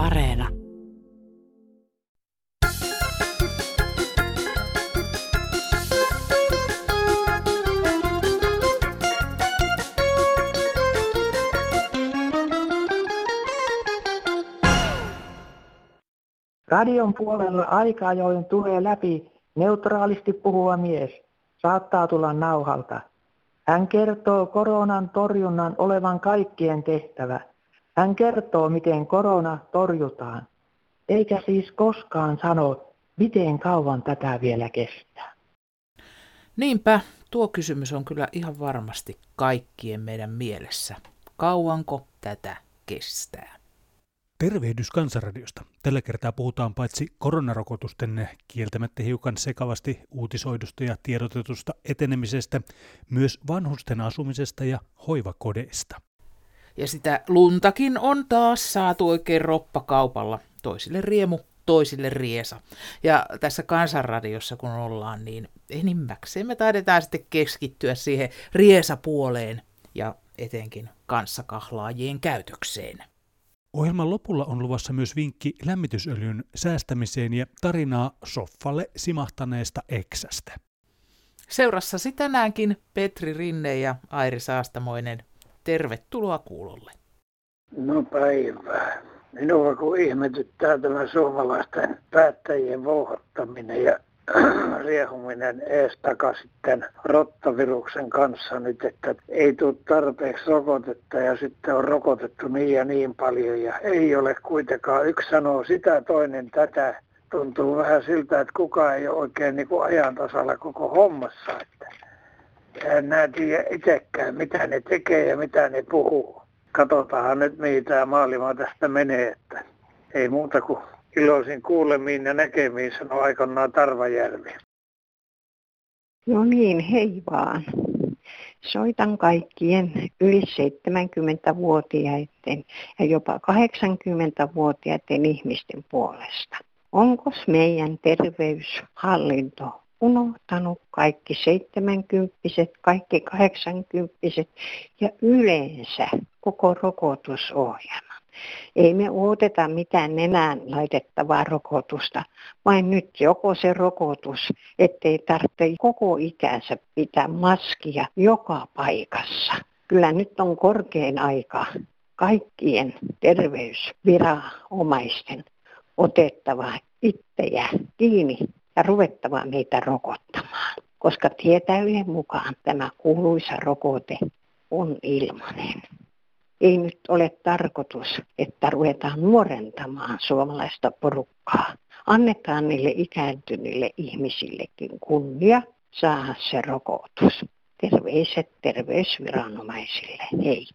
Areena. Radion puolella aika ajoin tulee läpi neutraalisti puhuva mies. Saattaa tulla nauhalta. Hän kertoo koronan torjunnan olevan kaikkien tehtävä. Hän kertoo, miten korona torjutaan. Eikä siis koskaan sano, miten kauan tätä vielä kestää. Niinpä, tuo kysymys on kyllä ihan varmasti kaikkien meidän mielessä. Kauanko tätä kestää? Tervehdys Kansanradiosta. Tällä kertaa puhutaan paitsi koronarokotusten kieltämättä hiukan sekavasti uutisoidusta ja tiedotetusta etenemisestä, myös vanhusten asumisesta ja hoivakodeista. Ja sitä luntakin on taas saatu oikein roppakaupalla. Toisille riemu, toisille riesa. Ja tässä kansanradiossa kun ollaan, niin enimmäkseen me taidetaan sitten keskittyä siihen riesapuoleen ja etenkin kanssakahlaajien käytökseen. Ohjelman lopulla on luvassa myös vinkki lämmitysöljyn säästämiseen ja tarinaa soffalle simahtaneesta eksästä. Seurassasi tänäänkin Petri Rinne ja Airi Saastamoinen. Tervetuloa kuulolle. No päivää. Minua kun ihmetyttää tämä suomalaisten päättäjien vouhottaminen ja riehuminen ees sitten rottaviruksen kanssa nyt, että ei tule tarpeeksi rokotetta ja sitten on rokotettu niin ja niin paljon ja ei ole kuitenkaan. Yksi sanoo sitä, toinen tätä. Tuntuu vähän siltä, että kukaan ei ole oikein niin kuin ajan tasalla koko hommassa. Että en näe tiedä itsekään, mitä ne tekee ja mitä ne puhuu. Katsotaan nyt, mihin tämä maailma tästä menee. Että ei muuta kuin iloisin kuulemiin ja näkemiin, sanoi aikanaan Tarvajärvi. No niin, hei vaan. Soitan kaikkien yli 70-vuotiaiden ja jopa 80-vuotiaiden ihmisten puolesta. Onko meidän terveyshallinto unohtanut kaikki 70 kaikki 80 ja yleensä koko rokotusohjelma? Ei me odoteta mitään nenään laitettavaa rokotusta, vain nyt joko se rokotus, ettei tarvitse koko ikänsä pitää maskia joka paikassa. Kyllä nyt on korkein aika kaikkien terveysviranomaisten otettava itseä kiinni ja ruvettava meitä rokottamaan. Koska tietäjien mukaan tämä kuuluisa rokote on ilmainen ei nyt ole tarkoitus, että ruvetaan nuorentamaan suomalaista porukkaa. Annetaan niille ikääntyneille ihmisillekin kunnia saada se rokotus. Terveiset terveysviranomaisille. Hei.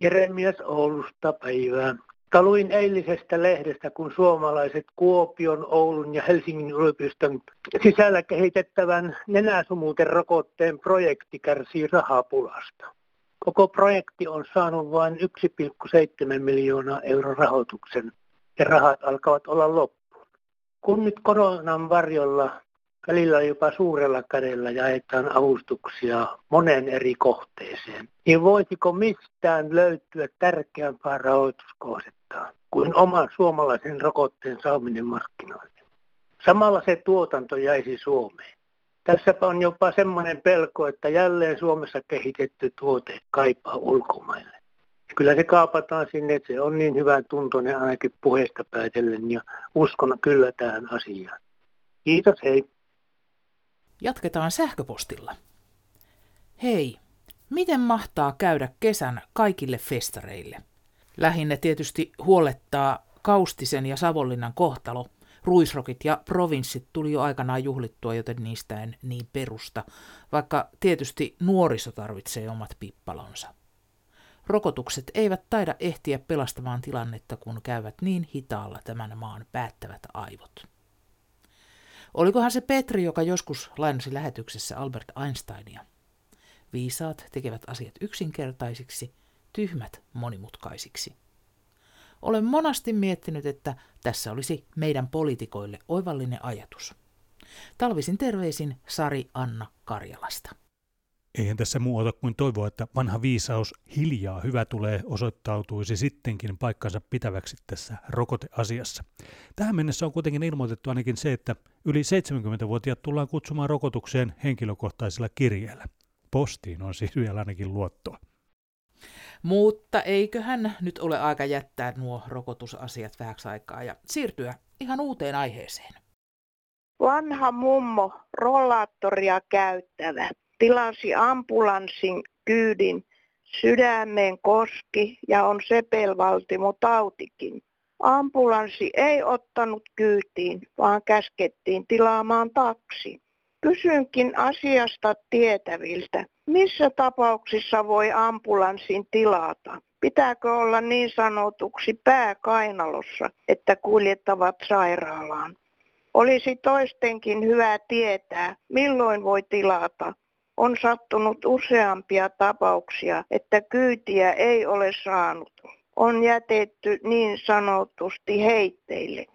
Jeremias Oulusta päivää. Taluin eilisestä lehdestä, kun suomalaiset Kuopion, Oulun ja Helsingin yliopiston sisällä kehitettävän nenäsumuuten rokotteen projekti kärsii rahapulasta. Koko projekti on saanut vain 1,7 miljoonaa euron rahoituksen ja rahat alkavat olla loppuun. Kun nyt koronan varjolla välillä jopa suurella kädellä jaetaan avustuksia monen eri kohteeseen, niin voisiko mistään löytyä tärkeämpää rahoituskohdetta kuin oman suomalaisen rokotteen saaminen markkinoille? Samalla se tuotanto jäisi Suomeen. Tässä on jopa semmoinen pelko, että jälleen Suomessa kehitetty tuote kaipaa ulkomaille. Kyllä se kaapataan sinne, että se on niin hyvän tuntoinen ainakin puheesta päätellen ja uskon kyllä tähän asiaan. Kiitos, hei. Jatketaan sähköpostilla. Hei, miten mahtaa käydä kesän kaikille festareille? Lähinnä tietysti huolettaa Kaustisen ja Savonlinnan kohtalo – ruisrokit ja provinssit tuli jo aikanaan juhlittua, joten niistä en niin perusta, vaikka tietysti nuoriso tarvitsee omat pippalonsa. Rokotukset eivät taida ehtiä pelastamaan tilannetta, kun käyvät niin hitaalla tämän maan päättävät aivot. Olikohan se Petri, joka joskus lainasi lähetyksessä Albert Einsteinia? Viisaat tekevät asiat yksinkertaisiksi, tyhmät monimutkaisiksi. Olen monasti miettinyt, että tässä olisi meidän poliitikoille oivallinen ajatus. Talvisin terveisin Sari Anna Karjalasta. Eihän tässä muu ota kuin toivoa, että vanha viisaus hiljaa hyvä tulee osoittautuisi sittenkin paikkansa pitäväksi tässä rokoteasiassa. Tähän mennessä on kuitenkin ilmoitettu ainakin se, että yli 70-vuotiaat tullaan kutsumaan rokotukseen henkilökohtaisella kirjeellä. Postiin on siis vielä ainakin luottoa. Mutta eiköhän nyt ole aika jättää nuo rokotusasiat vähäksi aikaa ja siirtyä ihan uuteen aiheeseen. Vanha mummo, rollaattoria käyttävä, tilasi ambulanssin kyydin sydämeen koski ja on sepelvaltimo tautikin. Ambulanssi ei ottanut kyytiin, vaan käskettiin tilaamaan taksi. Kysynkin asiasta tietäviltä, missä tapauksissa voi ambulanssin tilata? Pitääkö olla niin sanotuksi pääkainalossa, että kuljettavat sairaalaan? Olisi toistenkin hyvä tietää, milloin voi tilata. On sattunut useampia tapauksia, että kyytiä ei ole saanut. On jätetty niin sanotusti heitteille.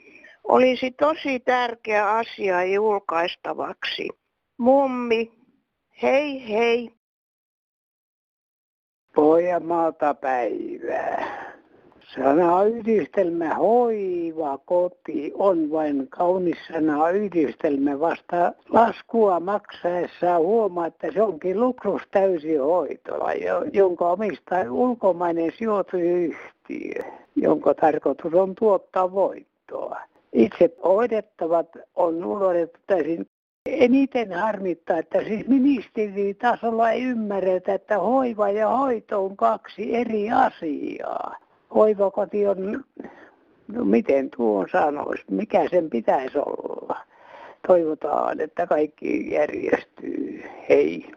Olisi tosi tärkeä asia julkaistavaksi. Mummi, hei hei. Pohjanmaalta päivää. Sana yhdistelmä hoiva koti on vain kaunis sana yhdistelmä vasta laskua maksaessa huomaa, että se onkin luksus täysi hoitoa, jonka omistaa ulkomainen sijoitusyhtiö, jonka tarkoitus on tuottaa voittoa. Itse hoidettavat on unohdettu täysin eniten harmittaa, että siis ministeritasolla ei ymmärretä, että hoiva ja hoito on kaksi eri asiaa. Hoivakoti on, no miten tuon sanoisi, mikä sen pitäisi olla. Toivotaan, että kaikki järjestyy. Hei.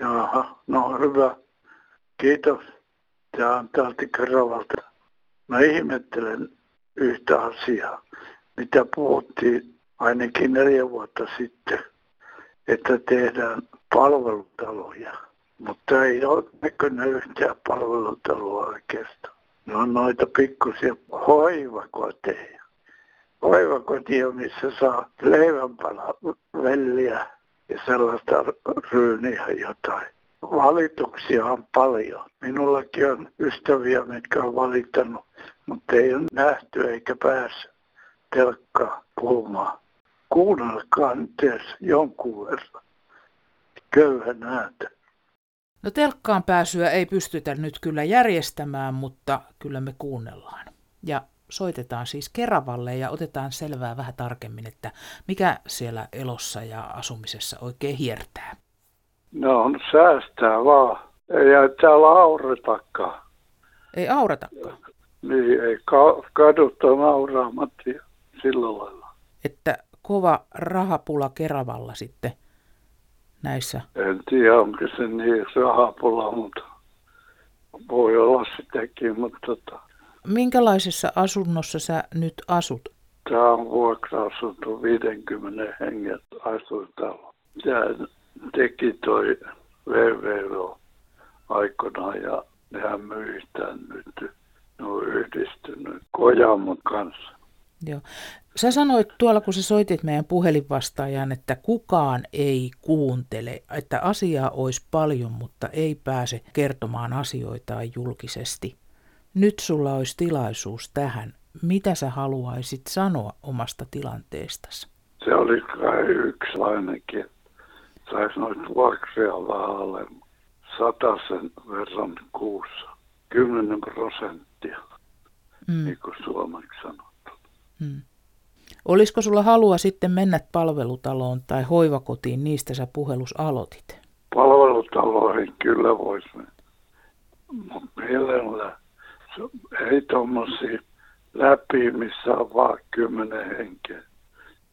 Jaha, no hyvä. Kiitos. Tämä on täältä Keravalta. Mä ihmettelen yhtä asiaa, mitä puhuttiin ainakin neljä vuotta sitten, että tehdään palvelutaloja. Mutta ei ole näköinen yhtään palvelutaloa oikeastaan. Ne on noita pikkusia hoivakoteja. Hoivakotia, missä saa leivänpala velliä ja sellaista ryyniä jotain. Valituksia on paljon. Minullakin on ystäviä, mitkä on valittanut, mutta ei ole nähty eikä pääse telkkaa puhumaan kuunnelkaa nyt edes jonkun verran köyhän ääntä. No telkkaan pääsyä ei pystytä nyt kyllä järjestämään, mutta kyllä me kuunnellaan. Ja soitetaan siis Keravalle ja otetaan selvää vähän tarkemmin, että mikä siellä elossa ja asumisessa oikein hiertää. No säästää vaan. Ei täällä auretakaan. Ei auretakaan? Niin, ei kadut on sillä lailla. Että kova rahapula Keravalla sitten näissä? En tiedä, onko se niin rahapula, mutta voi olla sitäkin, mutta tota. Minkälaisessa asunnossa sä nyt asut? Tämä on vuokra-asunto 50 hengen asuintalo. Tämä teki toi VVO aikoinaan ja nehän myi tämän nyt. Ne on yhdistynyt Kojamon kanssa. Joo. Sä sanoit tuolla, kun sä soitit meidän puhelinvastaajan, että kukaan ei kuuntele, että asiaa olisi paljon, mutta ei pääse kertomaan asioitaan julkisesti. Nyt sulla olisi tilaisuus tähän. Mitä sä haluaisit sanoa omasta tilanteestasi? Se oli kai yksi ainakin. Saisi noita vuokria vähän sen verran kuussa. 10 prosenttia, mm. niin kuin suomeksi sanottu. Mm. Olisiko sulla halua sitten mennä palvelutaloon tai hoivakotiin, niistä sä puhelus aloitit? Palvelutaloihin kyllä voisi mennä. Mutta mielellä ei tuommoisia läpi, missä on vaan kymmenen henkeä.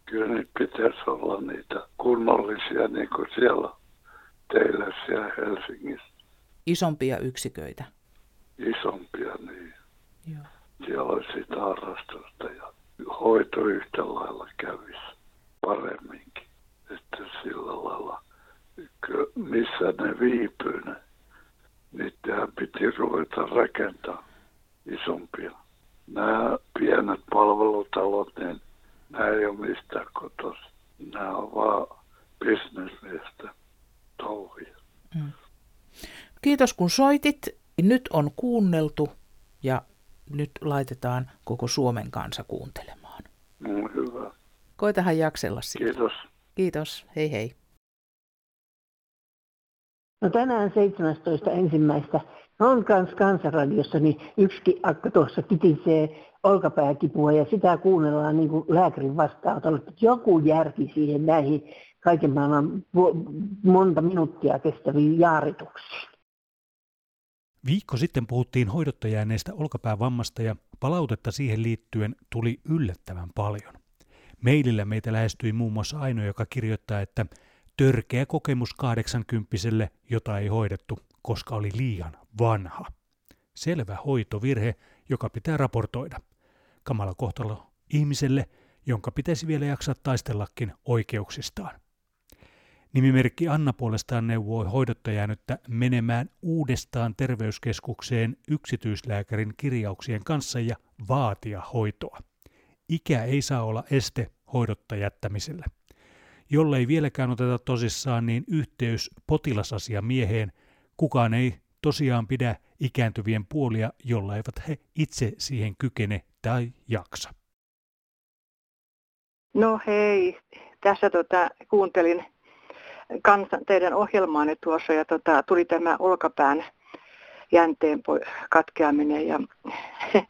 Kyllä niitä pitäisi olla niitä kunnollisia, niin kuin siellä teillä siellä Helsingissä. Isompia yksiköitä? Isompia, niin. Joo. Siellä olisi sitä harrastusta ja hoito yhtä lailla kävisi paremminkin. Että sillä lailla, missä ne viipyy, ne, niitähän piti ruveta rakentaa isompia. Nämä pienet palvelutalot, niin nämä ei ole mistään kotoisin. Nämä on vaan bisnesmiestä Kiitos kun soitit. Nyt on kuunneltu ja nyt laitetaan koko Suomen kansa kuuntelemaan. No hyvä. Koitahan jaksella sitä. Kiitos. Kiitos. Hei hei. No tänään 17. ensimmäistä on kans kansanradiossa, niin yksi akka tuossa kitisee olkapääkipua ja sitä kuunnellaan niin kuin lääkärin vastaanotolla. Joku järki siihen näihin kaiken maailman monta minuuttia kestäviin jaarituksiin. Viikko sitten puhuttiin hoidotta jääneestä olkapäävammasta ja palautetta siihen liittyen tuli yllättävän paljon. Meilillä meitä lähestyi muun muassa Aino, joka kirjoittaa, että törkeä kokemus 80 jota ei hoidettu, koska oli liian vanha. Selvä hoitovirhe, joka pitää raportoida. Kamala kohtalo ihmiselle, jonka pitäisi vielä jaksaa taistellakin oikeuksistaan. Nimimerkki Anna puolestaan neuvoi hoidotta jäänyttä menemään uudestaan terveyskeskukseen yksityislääkärin kirjauksien kanssa ja vaatia hoitoa. Ikä ei saa olla este hoidotta jättämiselle. Jollei vieläkään oteta tosissaan, niin yhteys potilasasiamieheen kukaan ei tosiaan pidä ikääntyvien puolia, jolla eivät he itse siihen kykene tai jaksa. No hei, tässä tota, kuuntelin kansan, teidän ohjelmaanne tuossa ja tota, tuli tämä olkapään jänteen katkeaminen ja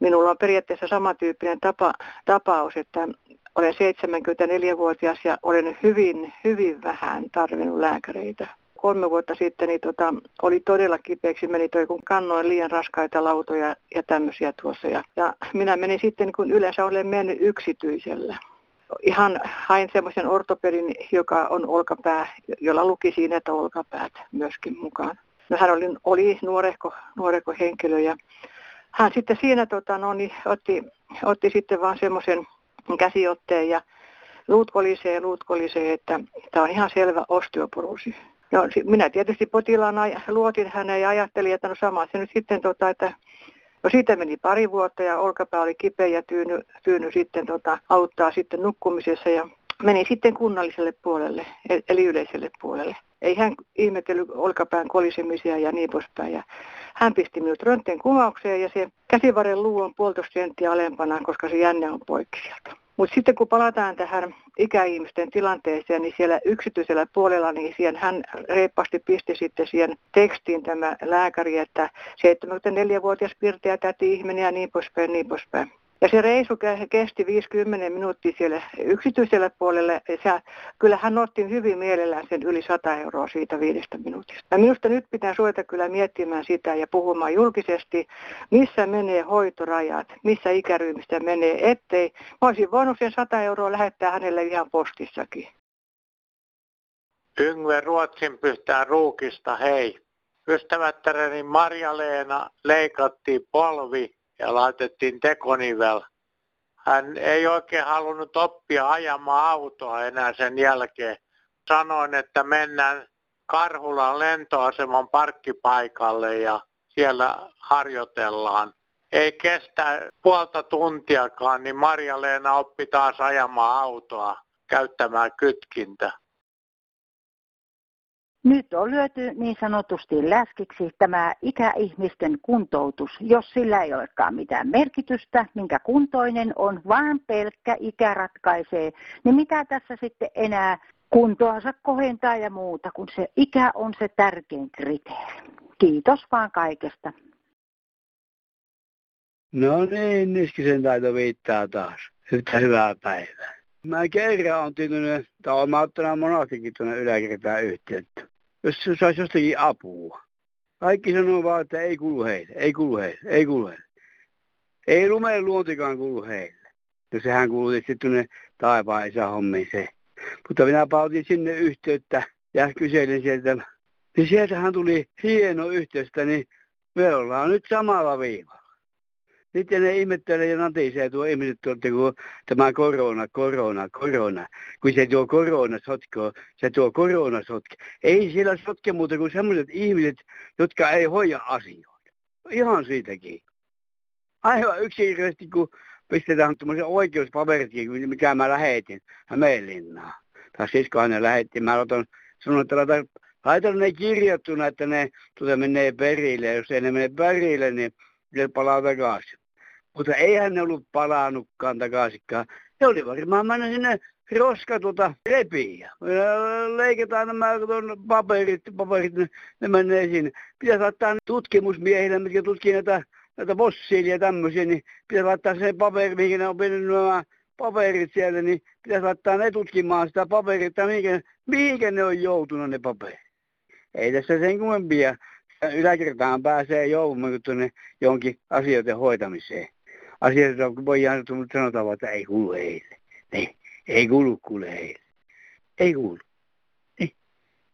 minulla on periaatteessa samantyyppinen tapa, tapaus, että olen 74-vuotias ja olen hyvin, hyvin vähän tarvinnut lääkäreitä. Kolme vuotta sitten niin tota, oli todella kipeäksi, meni toi kun kannoin liian raskaita lautoja ja tämmöisiä tuossa. Ja, ja minä menin sitten, kun yleensä olen mennyt yksityisellä ihan hain semmoisen ortopedin, joka on olkapää, jolla luki siinä, että olkapäät myöskin mukaan. No hän oli, oli nuorehko, nuorehko henkilö ja hän sitten siinä tota, no, niin, otti, otti sitten vaan semmoisen käsiotteen ja luut kolisee, luut kolisee, että tämä on ihan selvä osteoporoosi. No, minä tietysti potilaana luotin häneen ja ajattelin, että no sama se nyt sitten, tota, että No siitä meni pari vuotta ja olkapää oli kipeä ja tyyny, tyyny sitten tota, auttaa sitten nukkumisessa ja meni sitten kunnalliselle puolelle, eli yleiselle puolelle. Ei hän ihmetellyt olkapään kolisemisia ja niin poispäin. Ja hän pisti minut röntgen kuvaukseen ja se käsivarren luu on puolitoista senttiä alempana, koska se jänne on poikki sieltä. Mutta sitten kun palataan tähän ikäihmisten tilanteeseen, niin siellä yksityisellä puolella, niin siihen hän reippaasti pisti sitten siihen tekstiin tämä lääkäri, että 74-vuotias pirteä täti ihminen ja niin poispäin, niin poispäin. Ja se reisu kesti 50 minuuttia siellä yksityisellä puolella. Ja kyllä hän otti hyvin mielellään sen yli 100 euroa siitä viidestä minuutista. Ja minusta nyt pitää suojata kyllä miettimään sitä ja puhumaan julkisesti, missä menee hoitorajat, missä ikäryhmistä menee, ettei. Mä olisin voinut sen 100 euroa lähettää hänelle ihan postissakin. Yngve Ruotsin pyhtään ruukista, hei. Ystävättäreni Marja-Leena leikattiin polvi ja laitettiin tekonivel. Hän ei oikein halunnut oppia ajamaan autoa enää sen jälkeen. Sanoin, että mennään Karhulan lentoaseman parkkipaikalle ja siellä harjoitellaan. Ei kestä puolta tuntiakaan, niin Marja-Leena oppi taas ajamaan autoa käyttämään kytkintä. Nyt on lyöty niin sanotusti läskiksi tämä ikäihmisten kuntoutus, jos sillä ei olekaan mitään merkitystä, minkä kuntoinen on, vaan pelkkä ikä ratkaisee, niin mitä tässä sitten enää kuntoansa kohentaa ja muuta, kun se ikä on se tärkein kriteeri. Kiitos vaan kaikesta. No niin, Niskisen taito viittaa taas. Yhtä hyvää päivää. Mä kerran on tyytynyt, tai olen ottanut monastikin tuonne yläkertaan yhteyttä jos se saisi jostakin apua. Kaikki sanoo vaan, että ei kuulu heille, ei kuulu heille, ei kuulu heille. Ei lumeen luontikaan kuulu heille. No sehän kuuluu sitten tuonne taivaan hommiin se. Mutta minä pautin sinne yhteyttä ja kyselin sieltä. Niin sieltähän tuli hieno yhteystä, niin me ollaan nyt samalla viivalla. Sitten ne ihmettelee ja natisee tuo ihmiset tuolta, kun tämä korona, korona, korona. Kun se tuo korona sotkoo, se tuo korona sotke. Ei siellä sotke muuta kuin sellaiset ihmiset, jotka ei hoida asioita. Ihan siitäkin. Aivan yksinkertaisesti, kun pistetään tuommoisen oikeuspaperitkin, mikä mä lähetin Hämeenlinnaan. Tai sisko hänen lähetti. Mä otan, sanon, että laitan Haitalla ne kirjattuna, että ne tuota menee perille. Jos ei ne mene perille, niin ne palaa takaisin. Mutta eihän ne ollut palannutkaan takaisinkaan. Ne oli varmaan mennä sinne roska tuota repiä. Leikataan nämä paperit, paperit ne, ne menee sinne. Pitäisi laittaa tutkimusmiehille, mitkä tutkii näitä, näitä fossiilia ja tämmöisiä, niin pitäisi laittaa se paperi, mihin ne on pitänyt nämä paperit siellä, niin pitäisi laittaa ne tutkimaan sitä paperia, että mihinkä, mihinkä ne on joutunut ne paperit. Ei tässä sen kummempia. Yläkertaan pääsee joutumaan tuonne jonkin asioiden hoitamiseen. Asioita voidaan sanotaan, että ei kuulu heille. Ei, ei kuulu kuule heille. Ei kuulu. Ei,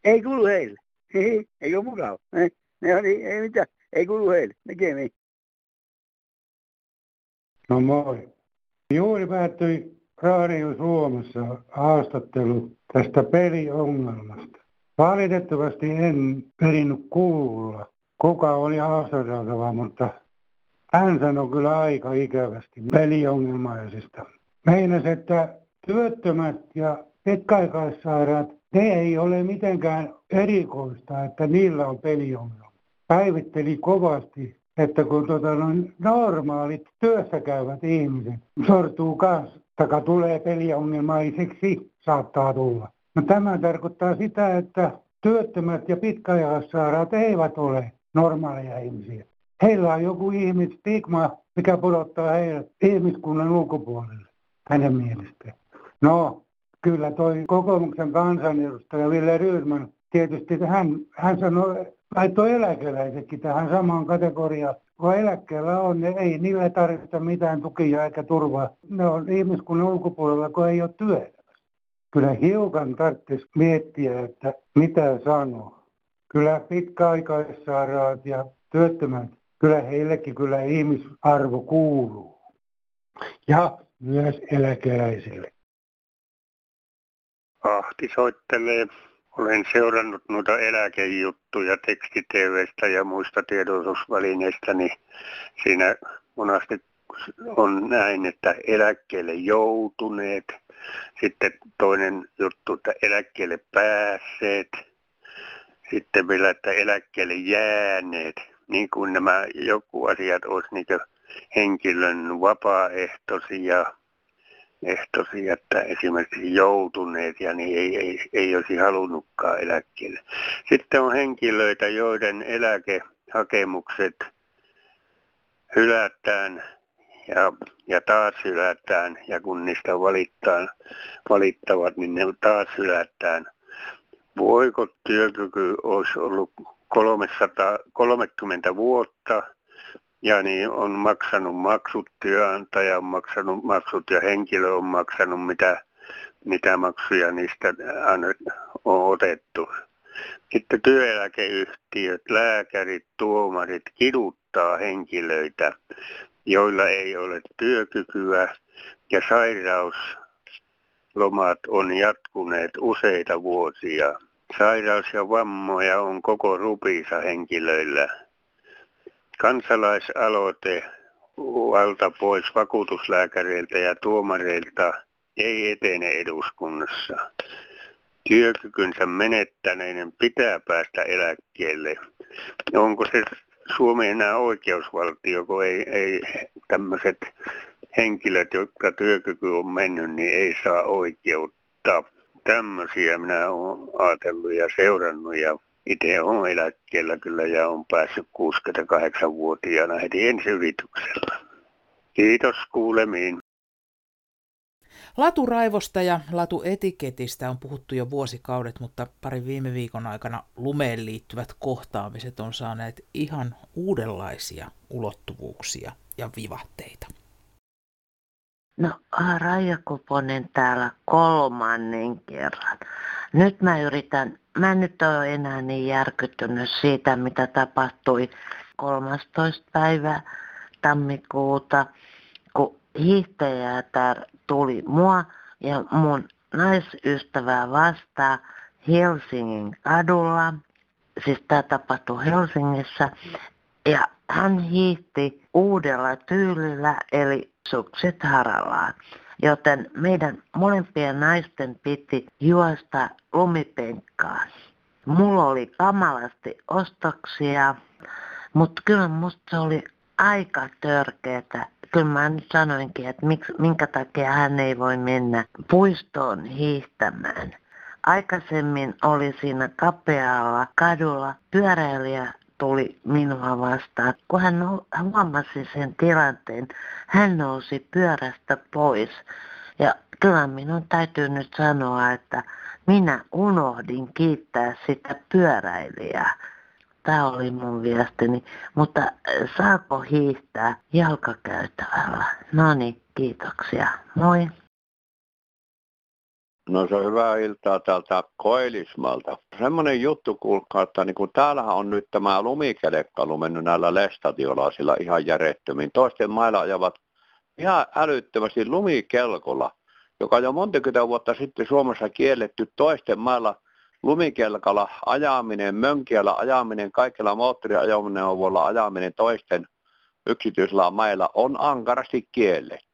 ei kuulu heille. Ei, ei ole mukava. Ei, ei, ei, ei mitään. Ei kuulu heille. Näkemiin. No moi. Juuri päättyi Radio Suomessa haastattelu tästä peliongelmasta. Valitettavasti en perinnyt kuulla, kuka oli haastateltava, mutta hän sanoi kyllä aika ikävästi peliongelmaisista. Meinas, että työttömät ja pitkäaikaissairaat, ne ei ole mitenkään erikoista, että niillä on peliongelma. Päivitteli kovasti, että kun tota, noin normaalit työssä käyvät ihmiset sortuu kanssa, taka tulee peliongelmaiseksi, saattaa tulla. No tämä tarkoittaa sitä, että työttömät ja pitkäaikaissairaat eivät ole normaaleja ihmisiä. Heillä on joku ihmisstigma, mikä pudottaa heidät ihmiskunnan ulkopuolelle, hänen mielestään. No, kyllä toi kokoomuksen kansanedustaja Ville Rydman, tietysti hän, hän sanoi, laittoi eläkeläisetkin tähän samaan kategoriaan. Kun eläkkeellä on, niin ei niille tarvita mitään tukia eikä turvaa. Ne on ihmiskunnan ulkopuolella, kun ei ole työtä kyllä hiukan tarvitsisi miettiä, että mitä sanoo. Kyllä pitkäaikaissairaat ja työttömät, kyllä heillekin kyllä ihmisarvo kuuluu. Ja myös eläkeläisille. Ahti soittelee. Olen seurannut noita eläkejuttuja tekstitevestä ja muista tiedotusvälineistä, niin siinä monasti on näin, että eläkkeelle joutuneet – sitten toinen juttu, että eläkkeelle päässeet. Sitten vielä, että eläkkeelle jääneet. Niin kuin nämä joku asiat olisi niin henkilön vapaaehtoisia ehtoisia, että esimerkiksi joutuneet ja niin ei, ei, ei olisi halunnutkaan eläkkeelle. Sitten on henkilöitä, joiden eläkehakemukset hylätään ja, ja taas hylätään ja kun niistä valittaa, valittavat, niin ne taas hylätään. Voiko työkyky olisi ollut 330 vuotta ja niin on maksanut maksut, työnantaja on maksanut maksut ja henkilö on maksanut mitä, mitä maksuja niistä on otettu. Sitten työeläkeyhtiöt, lääkärit, tuomarit kiduttaa henkilöitä joilla ei ole työkykyä ja sairauslomat on jatkuneet useita vuosia. Sairaus ja vammoja on koko rupisa henkilöillä. Kansalaisaloite valta pois vakuutuslääkäreiltä ja tuomareilta ei etene eduskunnassa. Työkykynsä menettäneiden pitää päästä eläkkeelle. Onko se Suomi enää oikeusvaltio, kun ei, ei tämmöiset henkilöt, jotka työkyky on mennyt, niin ei saa oikeutta. Tämmöisiä minä olen ajatellut ja seurannut ja itse olen eläkkeellä kyllä ja on päässyt 68-vuotiaana heti ensi yrityksellä. Kiitos kuulemiin. Laturaivosta ja latuetiketistä on puhuttu jo vuosikaudet, mutta pari viime viikon aikana lumeen liittyvät kohtaamiset on saaneet ihan uudenlaisia ulottuvuuksia ja vivahteita. No Raija Kuponen täällä kolmannen kerran. Nyt mä yritän, mä en nyt ole enää niin järkyttynyt siitä, mitä tapahtui 13. päivä tammikuuta, kun hiihtäjätär tuli mua ja mun naisystävää vastaan Helsingin kadulla. Siis tämä tapahtui Helsingissä. Ja hän hiihti uudella tyylillä, eli sukset harallaan. Joten meidän molempien naisten piti juosta lumipenkkaan. Mulla oli kamalasti ostoksia, mutta kyllä musta se oli aika törkeetä. Kyllä mä nyt sanoinkin, että miksi, minkä takia hän ei voi mennä puistoon hiihtämään. Aikaisemmin oli siinä kapealla kadulla pyöräilijä tuli minua vastaan. Kun hän huomasi sen tilanteen, hän nousi pyörästä pois. Ja kyllä minun täytyy nyt sanoa, että minä unohdin kiittää sitä pyöräilijää. Tämä oli mun viestini. Mutta äh, saako hiihtää jalkakäytävällä? No niin, kiitoksia. Moi. No se on hyvää iltaa täältä Koilismalta. Semmoinen juttu kuulkaa, että niin kun täällähän on nyt tämä lumikelekkalu mennyt näillä lestatiolaisilla ihan järjettömiin. Toisten mailla ajavat ihan älyttömästi lumikelkolla, joka jo monta vuotta sitten Suomessa kielletty toisten mailla lumikelkalla ajaminen, mönkiällä ajaminen, kaikilla moottoriajoneuvoilla ajaminen toisten yksityisillä mailla on ankarasti kielletty.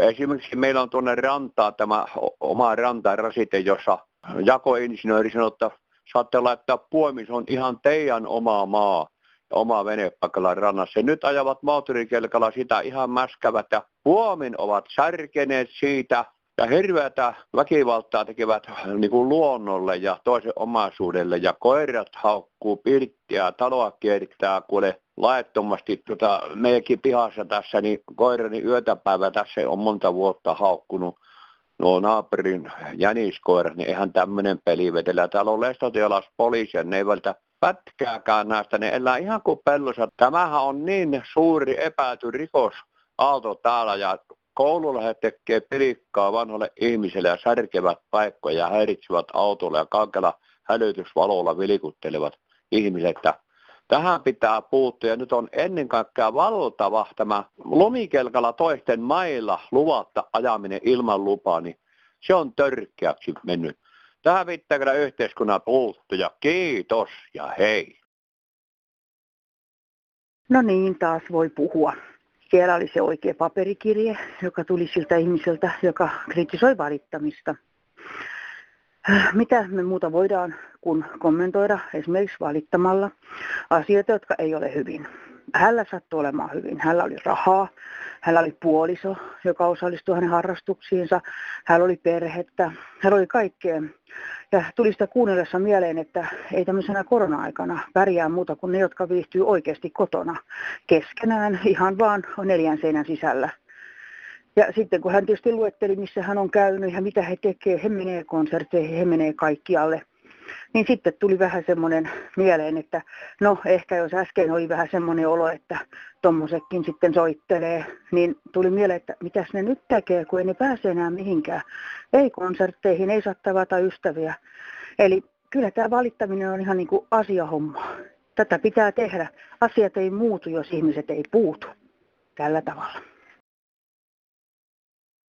Ja esimerkiksi meillä on tuonne rantaa tämä oma rantarasite, jossa jakoinsinööri sanoo, että saatte laittaa puomi, se on ihan teidän oma maa ja oma venepakalla rannassa. Ja nyt ajavat moottorikelkalla sitä ihan mäskävät ja puomin ovat särkeneet siitä ja hirveätä väkivaltaa tekevät niin kuin luonnolle ja toisen omaisuudelle ja koirat haukkuu pirttiä, taloa kiertää kuule laettomasti tota, meidänkin pihassa tässä, niin koirani yötäpäivä tässä on monta vuotta haukkunut nuo naapurin jäniskoirat, niin eihän tämmöinen peli vetellä. Täällä on lestotialas poliisi ja ne ei vältä pätkääkään näistä, ne elää ihan kuin pellossa. Tämähän on niin suuri epäty rikos aalto täällä ja he tekee pelikkaa vanhoille ihmisille ja särkevät paikkoja ja häiritsevät autolla ja kaikella hälytysvalolla vilikuttelevat ihmiset. Tähän pitää puuttua ja nyt on ennen kaikkea valtava tämä lumikelkalla toisten mailla luvatta ajaminen ilman lupaa, niin se on törkeäksi mennyt. Tähän pitää kyllä yhteiskunnan puuttua. Kiitos ja hei. No niin, taas voi puhua. Siellä oli se oikea paperikirje, joka tuli siltä ihmiseltä, joka kritisoi valittamista. Mitä me muuta voidaan kuin kommentoida esimerkiksi valittamalla asioita, jotka ei ole hyvin. Hänellä sattui olemaan hyvin. Hänellä oli rahaa, hänellä oli puoliso, joka osallistui hänen harrastuksiinsa, hänellä oli perhettä, hänellä oli kaikkea. Ja tuli sitä kuunnellessa mieleen, että ei tämmöisenä korona-aikana pärjää muuta kuin ne, jotka viihtyy oikeasti kotona keskenään ihan vaan neljän seinän sisällä. Ja sitten kun hän tietysti luetteli, missä hän on käynyt ja mitä he tekee, he menee konserteihin, he menee kaikkialle. Niin sitten tuli vähän semmoinen mieleen, että no ehkä jos äsken oli vähän semmoinen olo, että tommosekin sitten soittelee, niin tuli mieleen, että mitäs ne nyt tekee, kun ei ne pääse enää mihinkään. Ei konsertteihin, ei saa tavata ystäviä. Eli kyllä tämä valittaminen on ihan niin kuin asiahomma. Tätä pitää tehdä. Asiat ei muutu, jos ihmiset ei puutu tällä tavalla.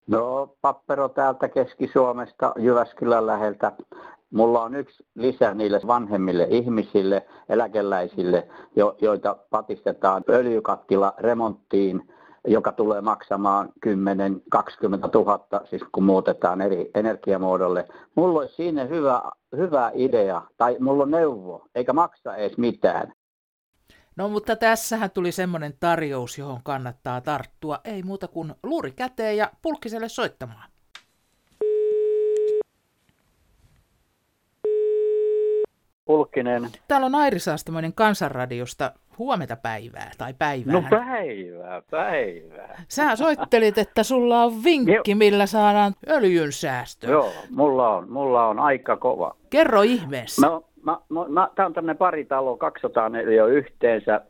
No, Pappero täältä Keski-Suomesta Jyväskylän läheltä. Mulla on yksi lisä niille vanhemmille ihmisille, eläkeläisille, jo, joita patistetaan öljykattila remonttiin, joka tulee maksamaan 10-20 000, siis kun muutetaan eri energiamuodolle. Mulla olisi siinä hyvä, hyvä idea, tai mulla on neuvo, eikä maksa edes mitään. No mutta tässähän tuli semmoinen tarjous, johon kannattaa tarttua. Ei muuta kuin luuri käteen ja pulkkiselle soittamaan. Pulkkinen. Täällä on Airi Saastamoinen Kansanradiosta. Huomenta päivää tai päivää. No päivää, päivää. Sä soittelit, että sulla on vinkki, millä saadaan öljyn säästö. Joo, mulla on, mulla on aika kova. Kerro ihmeessä. No, mä, mä, mä, tää on tämmöinen pari talo, 204 yhteensä,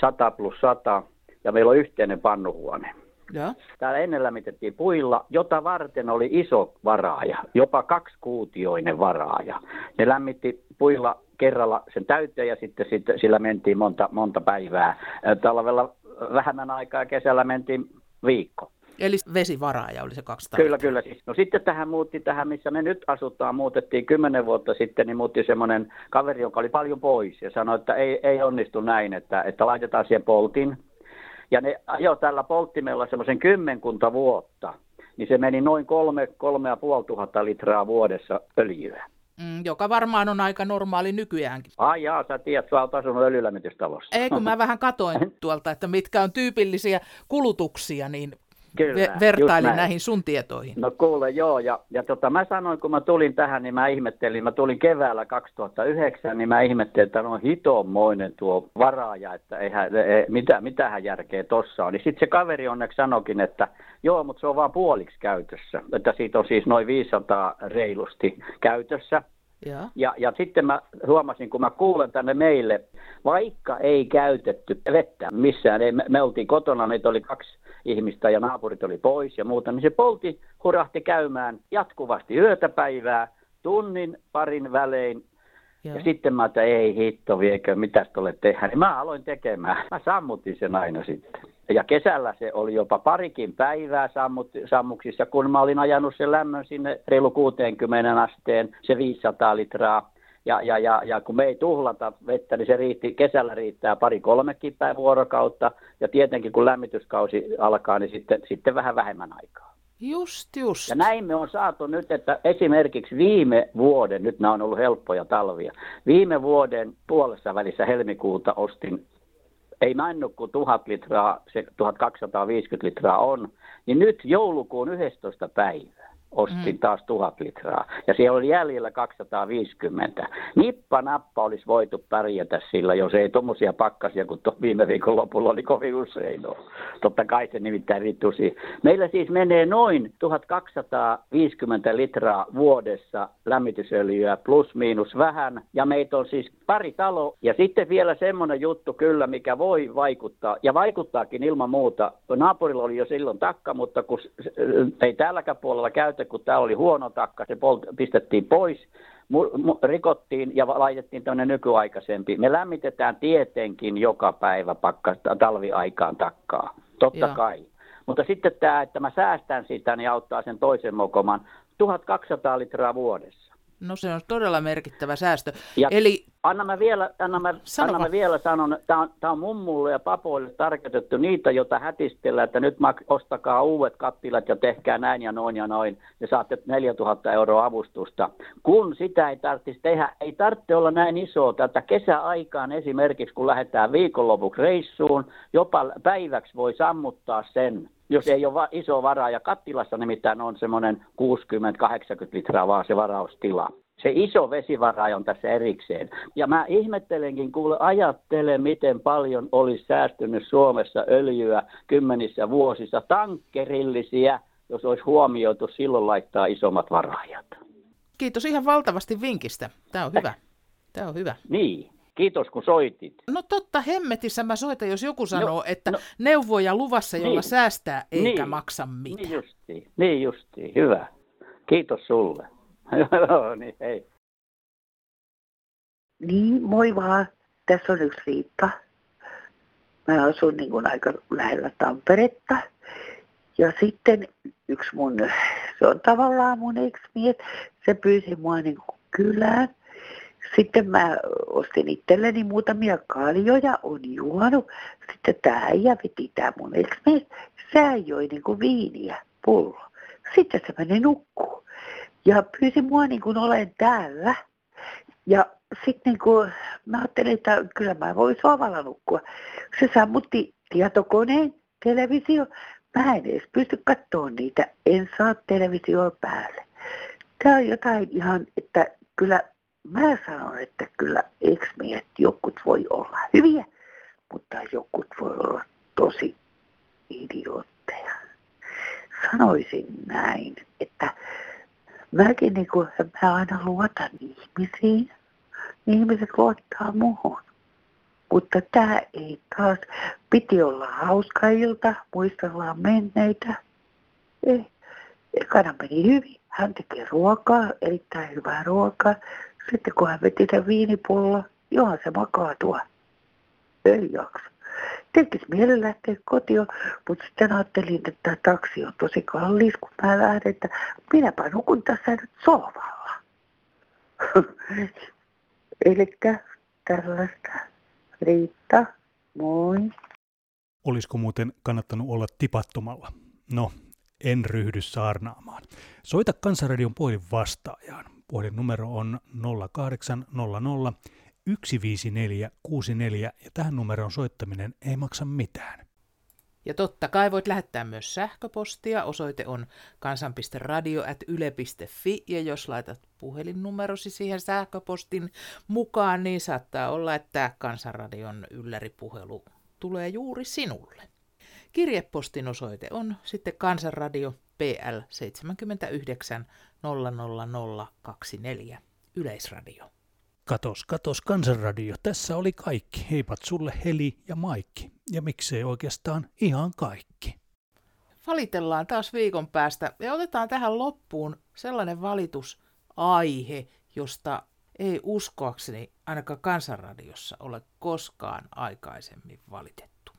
100 plus 100, ja meillä on yhteinen pannuhuone. Ja. Täällä ennen lämmitettiin puilla, jota varten oli iso varaaja, jopa kaksikuutioinen varaaja. Ne lämmitti puilla kerralla sen täyteen ja sitten, sitten sillä mentiin monta, monta päivää. Talvella vähemmän aikaa kesällä mentiin viikko. Eli vesivaraaja oli se 200 Kyllä, kyllä. No sitten tähän muutti tähän, missä me nyt asutaan, muutettiin kymmenen vuotta sitten, niin muutti semmoinen kaveri, joka oli paljon pois ja sanoi, että ei, ei onnistu näin, että, että laitetaan siihen poltin. Ja ne ajoi tällä polttimella semmoisen kymmenkunta vuotta, niin se meni noin kolme, kolme ja puoli tuhatta litraa vuodessa öljyä. Mm, joka varmaan on aika normaali nykyäänkin. Ai jaa, sä tiedät, sä oot asunut öljylämmitystalossa. Ei, kun mä vähän katoin tuolta, että mitkä on tyypillisiä kulutuksia, niin Kyllä, ve- vertailin näihin sun tietoihin. No kuule, joo. Ja, ja tota, mä sanoin, kun mä tulin tähän, niin mä ihmettelin, mä tulin keväällä 2009, niin mä ihmettelin, että no hitommoinen tuo varaaja, että eihän, ei, mitä, mitähän järkeä tossa on. Niin sitten se kaveri onneksi sanokin, että joo, mutta se on vaan puoliksi käytössä. Että siitä on siis noin 500 reilusti käytössä. Ja. Ja, ja sitten mä huomasin, kun mä kuulen tänne meille, vaikka ei käytetty vettä missään, ei, me, me oltiin kotona, meitä oli kaksi ihmistä ja naapurit oli pois ja muuta, niin se polti hurahti käymään jatkuvasti yötä päivää, tunnin, parin välein. Ja, ja sitten mä että ei hitto viekö, mitä tuolle tehdä, niin mä aloin tekemään. Mä sammutin sen aina sitten. Ja kesällä se oli jopa parikin päivää sammut, sammuksissa, kun mä olin ajanut sen lämmön sinne reilu 60 asteen, se 500 litraa. Ja, ja, ja, ja kun me ei tuhlata vettä, niin se riitti, kesällä riittää pari kolmekin päivän vuorokautta. Ja tietenkin kun lämmityskausi alkaa, niin sitten, sitten vähän vähemmän aikaa. Just, just. Ja näin me on saatu nyt, että esimerkiksi viime vuoden, nyt nämä on ollut helppoja talvia, viime vuoden puolessa välissä helmikuuta ostin, ei mennyt kuin 1000 litraa, se 1250 litraa on, niin nyt joulukuun 11 päivä ostin mm. taas 1000 litraa. Ja siellä oli jäljellä 250. Nippa nappa olisi voitu pärjätä sillä, jos ei tuommoisia pakkasia kuin viime viikon lopulla oli kovin usein ole. Totta kai se nimittäin vittusi. Meillä siis menee noin 1250 litraa vuodessa lämmitysöljyä plus miinus vähän. Ja meitä on siis pari talo. Ja sitten vielä semmoinen juttu kyllä, mikä voi vaikuttaa. Ja vaikuttaakin ilman muuta. Naapurilla oli jo silloin takka, mutta kun ei täälläkään puolella käytä, kun tämä oli huono takka, se polt- pistettiin pois mu- mu- rikottiin ja laitettiin tämmöinen nykyaikaisempi. Me lämmitetään tietenkin joka päivä pakka talviaikaan takkaa, totta. Joo. kai. Mutta sitten tämä, että mä säästän sitä, niin auttaa sen toisen mokoman 1200 litraa vuodessa. No se on todella merkittävä säästö. Ja Eli anna mä vielä, anna mä, anna mä vielä sanon, tämä on, tää on mummulle ja papoille tarkoitettu niitä, joita hätistellään, että nyt mak- ostakaa uudet kattilat ja tehkää näin ja noin ja noin, ja saatte 4000 euroa avustusta. Kun sitä ei tarvitsisi tehdä, ei tarvitse olla näin isoa tätä kesäaikaan esimerkiksi, kun lähdetään viikonlopuksi reissuun, jopa päiväksi voi sammuttaa sen, jos ei ole va- iso varaa, ja kattilassa nimittäin on semmoinen 60-80 litraa vaan se varaustila. Se iso vesivara on tässä erikseen. Ja mä ihmettelenkin, kuule, ajattele, miten paljon olisi säästynyt Suomessa öljyä kymmenissä vuosissa, tankkerillisiä, jos olisi huomioitu silloin laittaa isommat varaajat. kiitos ihan valtavasti vinkistä. Tämä on hyvä. Tämä on hyvä. Niin, kiitos kun soitit. No totta hemmetissä mä soitan, jos joku sanoo, no, että no, neuvoja luvassa, jolla Niin. säästää eikä Niin. maksa mitään. Niin justiin, niin justiin, hyvä. Kiitos sulle. Joo, niin hei. Niin, moi vaan. Tässä on yksi Riitta. Mä asun niin kuin aika lähellä Tamperetta. Ja sitten yksi mun, se on tavallaan mun ex-mies, se pyysi mua niin kuin kylään. Sitten mä ostin itselleni muutamia kaljoja, on juonut. Sitten tää äijä veti tää mun ex-mies, sä joi niin kuin viiniä, pullo. Sitten se meni nukkuu. Ja pyysi mua niin kuin olen täällä. Ja sitten niin kuin, mä ajattelin, että kyllä mä voin sovalla nukkua. Se sammutti tietokoneen, televisio. Mä en edes pysty katsoa niitä. En saa televisioa päälle. Tämä on jotain ihan, että kyllä mä sanon, että kyllä ex-miehet jokut voi olla hyviä, mutta jokut voi olla tosi idiootteja. Sanoisin näin, että mäkin niin kuin, mä aina luotan ihmisiin. Ihmiset luottaa muuhun. Mutta tämä ei taas, piti olla hauska ilta, muistellaan menneitä. Ei, ekana meni hyvin. Hän teki ruokaa, erittäin hyvää ruokaa. Sitten kun hän veti sen viinipullon, johan se makaa tuo. Ei jaksa. Tekis mieli lähteä kotiin, mutta sitten ajattelin, että taksi on tosi kallis, kun mä lähden, että minäpä nukun tässä nyt sohvalla. Elikkä tällaista. Riitta, moi. Olisiko muuten kannattanut olla tipattomalla? No, en ryhdy saarnaamaan. Soita Kansanradion puhelin vastaajaan. Puhelinnumero on 0800 154 64 ja tähän numeroon soittaminen ei maksa mitään. Ja totta kai voit lähettää myös sähköpostia. Osoite on kansan.radio.yle.fi ja jos laitat puhelinnumerosi siihen sähköpostin mukaan, niin saattaa olla, että Kansanradion ylläripuhelu tulee juuri sinulle. Kirjepostin osoite on sitten Kansanradio PL 79 00024 Yleisradio. Katos, katos Kansanradio, tässä oli kaikki. Heipat sulle Heli ja Maikki. Ja miksei oikeastaan ihan kaikki. Valitellaan taas viikon päästä ja otetaan tähän loppuun sellainen valitusaihe, josta ei uskoakseni ainakaan Kansanradiossa ole koskaan aikaisemmin valitettu.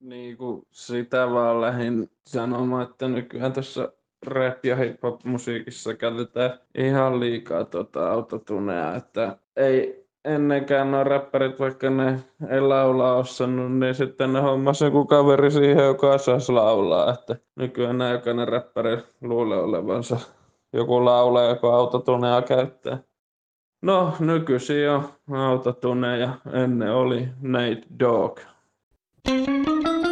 Niin kuin sitä vaan lähdin sanomaan, että nykyään tässä rap- ja hip-hop-musiikissa käytetään ihan liikaa tuota autotunea, että ei ennenkään nuo räppärit, vaikka ne ei laulaa osannut, niin sitten ne hommasi joku kaveri siihen, joka osaisi laulaa. Että nykyään nämä jokainen räppäri luulee olevansa joku laulaja, joka autotunea käyttää. No, nykyisin on autotuneja, ennen oli Nate you